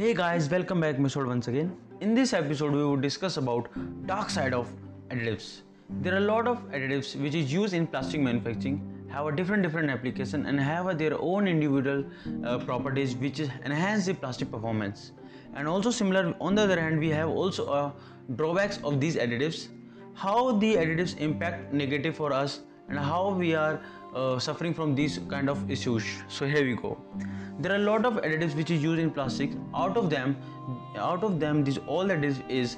Hey guys, welcome back Mr. once again. In this episode we will discuss about dark side of additives. There are a lot of additives which is used in plastic manufacturing have a different different application and have their own individual uh, properties which enhance the plastic performance. And also similar on the other hand we have also uh, drawbacks of these additives, how the additives impact negative for us and how we are uh, suffering from these kind of issues. So here we go. There are a lot of additives which is used in plastics. Out of them out of them this all that is is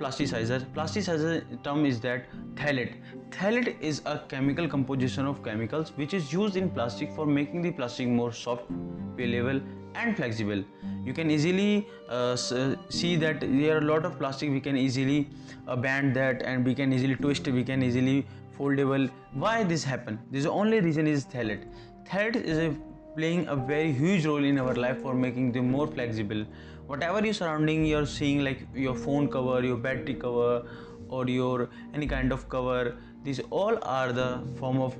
plasticizer. Plasticizer term is that phthalate phthalate is a chemical composition of chemicals which is used in plastic for making the plastic more soft peelable and flexible. You can easily uh, see that there are a lot of plastic we can easily uh, bend that and we can easily twist we can easily foldable why this happen? This only reason is phthalate phthalate is a, playing a very huge role in our life for making them more flexible. Whatever you surrounding you're seeing like your phone cover your battery cover or your any kind of cover these all are the form of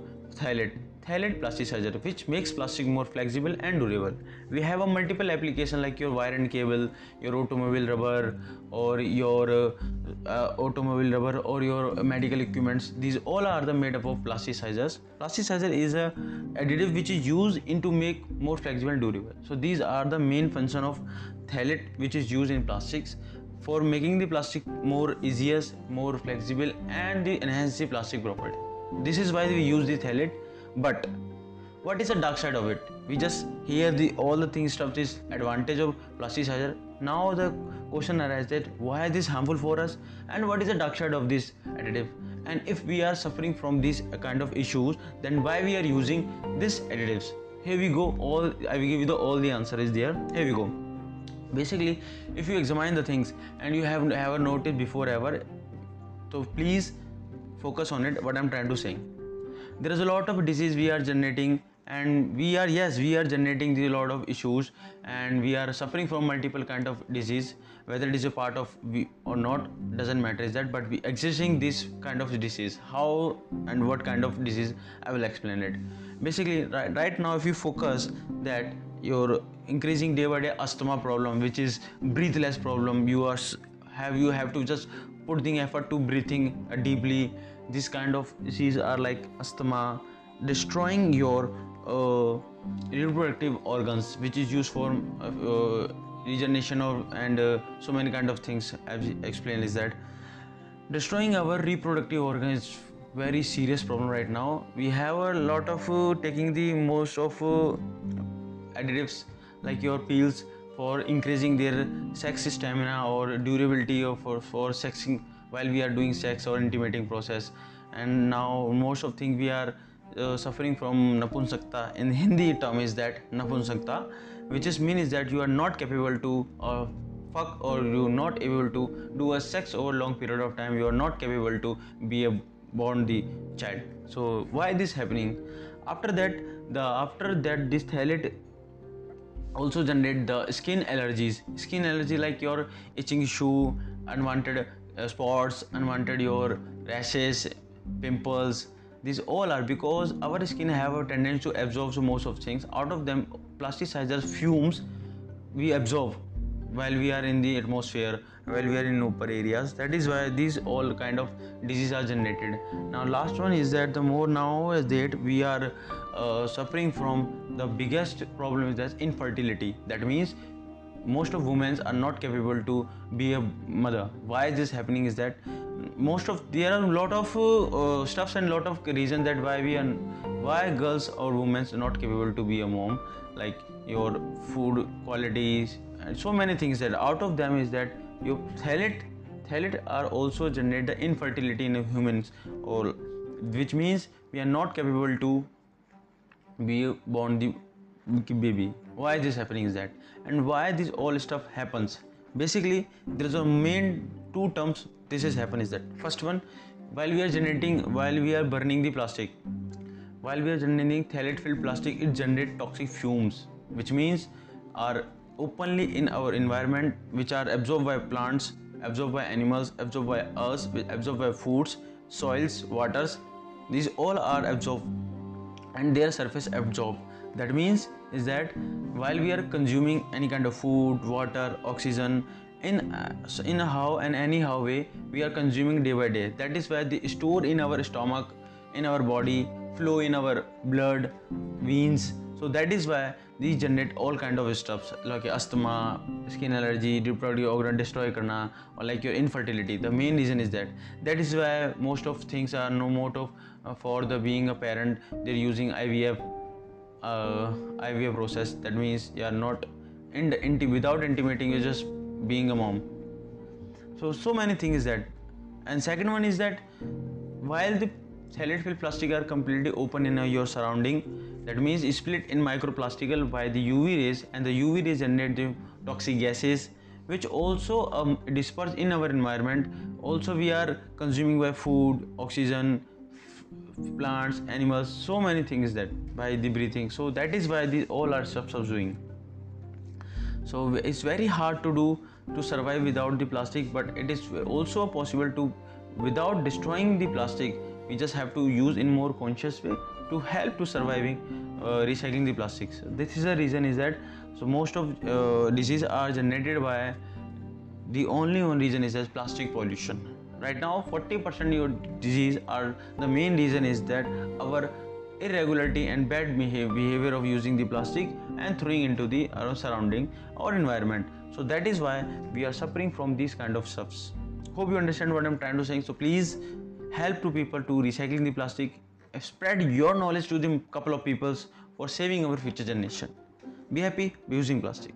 phthalate phthalate plasticizer which makes plastic more flexible and durable. We have a multiple application like your wire and cable your automobile rubber or your uh, automobile rubber or your medical equipments. These all are the made up of plasticizers plasticizer is a additive which is used in to make more flexible and durable. So these are the main function of phthalate which is used in plastics. For making the plastic more easier more flexible and the enhance the plastic property. This is why we use the phthalate but what is the dark side of it? We just hear the all the things stuff this advantage of plasticizer now the question arises that why is this harmful for us? And what is the dark side of this additive? And if we are suffering from these kind of issues then why we are using this additives? Here we go all i will give you the all the answer is there. Here we go. Basically if you examine the things and you have ever noticed before ever so please focus on it what i'm trying to say there is a lot of disease we are generating and we are yes we are generating a lot of issues and we are suffering from multiple kind of disease. Whether it is a part of we or not doesn't matter is that but we existing this kind of disease. How and what kind of disease i will explain it. Basically right, right now if you focus that you're increasing day by day asthma problem which is breathless problem you are have you have to just put the effort to breathing deeply this kind of disease are like asthma destroying your uh, reproductive organs which is used for uh, regeneration and uh, so many kind of things i've explained is that destroying our reproductive organs is very serious problem right now. We have a lot of uh, taking the most of uh, additives like your pills for increasing their sex stamina or durability or for, for sexing while we are doing sex or intimating process. And now most of things we are uh, suffering from napunsakta. In hindi term is that napunsakta which is mean is that you are not capable to uh, fuck or you're not able to do a sex over long period of time. You are not capable to be a born the child. So why this happening? After that the after that this phthalate also generate the skin allergies. Skin allergy like your itching shoe unwanted spots unwanted your rashes pimples these all are because our skin have a tendency to absorb most of things. Out of them plasticizers fumes we absorb while we are in the atmosphere while we are in upper areas. That is why these all kind of diseases are generated. Now last one is that the more now is that we are uh, suffering from the biggest problem is that infertility. That means most of women are not capable to be a mother. Why is this happening is that most of there are a lot of uh, uh, stuffs and lot of reasons that why we are why girls or women are not capable to be a mom. Like your food qualities and so many things that out of them is that your phthalate phthalate are also generate the infertility in humans. Or which means we are not capable to be born the baby why this happening is that? And why this all stuff happens? Basically there is a main two terms this is happen is that. First one while we are generating while we are burning the plastic while we are generating phthalate filled plastic it generates toxic fumes which means are openly in our environment which are absorbed by plants absorbed by animals absorbed by us absorbed by foods soils waters. These all are absorbed and their surface absorb that means is that while we are consuming any kind of food water oxygen in uh, in a how and anyhow way we are consuming day by day. That is where they store in our stomach in our body flow in our blood veins. So that is why these generate all kind of stuffs like asthma skin allergy reproductive organ destroy karna or like your infertility. The main reason is that. That is why most of things are no of uh, for the being a parent they're using ivf uh, ivf process. That means you are not in, in without intimating you're just being a mom. So so many things that. And second one is that while the solid fill plastic are completely open in uh, your surrounding that means split in microplastic by the uv rays and the uv rays generate the toxic gases which also um, disperse in our environment. Also we are consuming by food oxygen plants animals so many things that by the breathing. So that is why the all are doing so it's very hard to do to survive without the plastic but it is also possible to without destroying the plastic we just have to use in more conscious way to help to surviving uh, recycling the plastics. This is the reason is that so most of uh, are generated by the only one reason is that plastic pollution right now 40% of your disease are the main reason is that our irregularity and bad behavior of using the plastic and throwing into the uh, surrounding or environment. So that is why we are suffering from these kind of stuffs. Hope you understand what i'm trying to say so please help to people to recycling the plastic. Spread your knowledge to the couple of peoples for saving our future generation. Be happy using plastic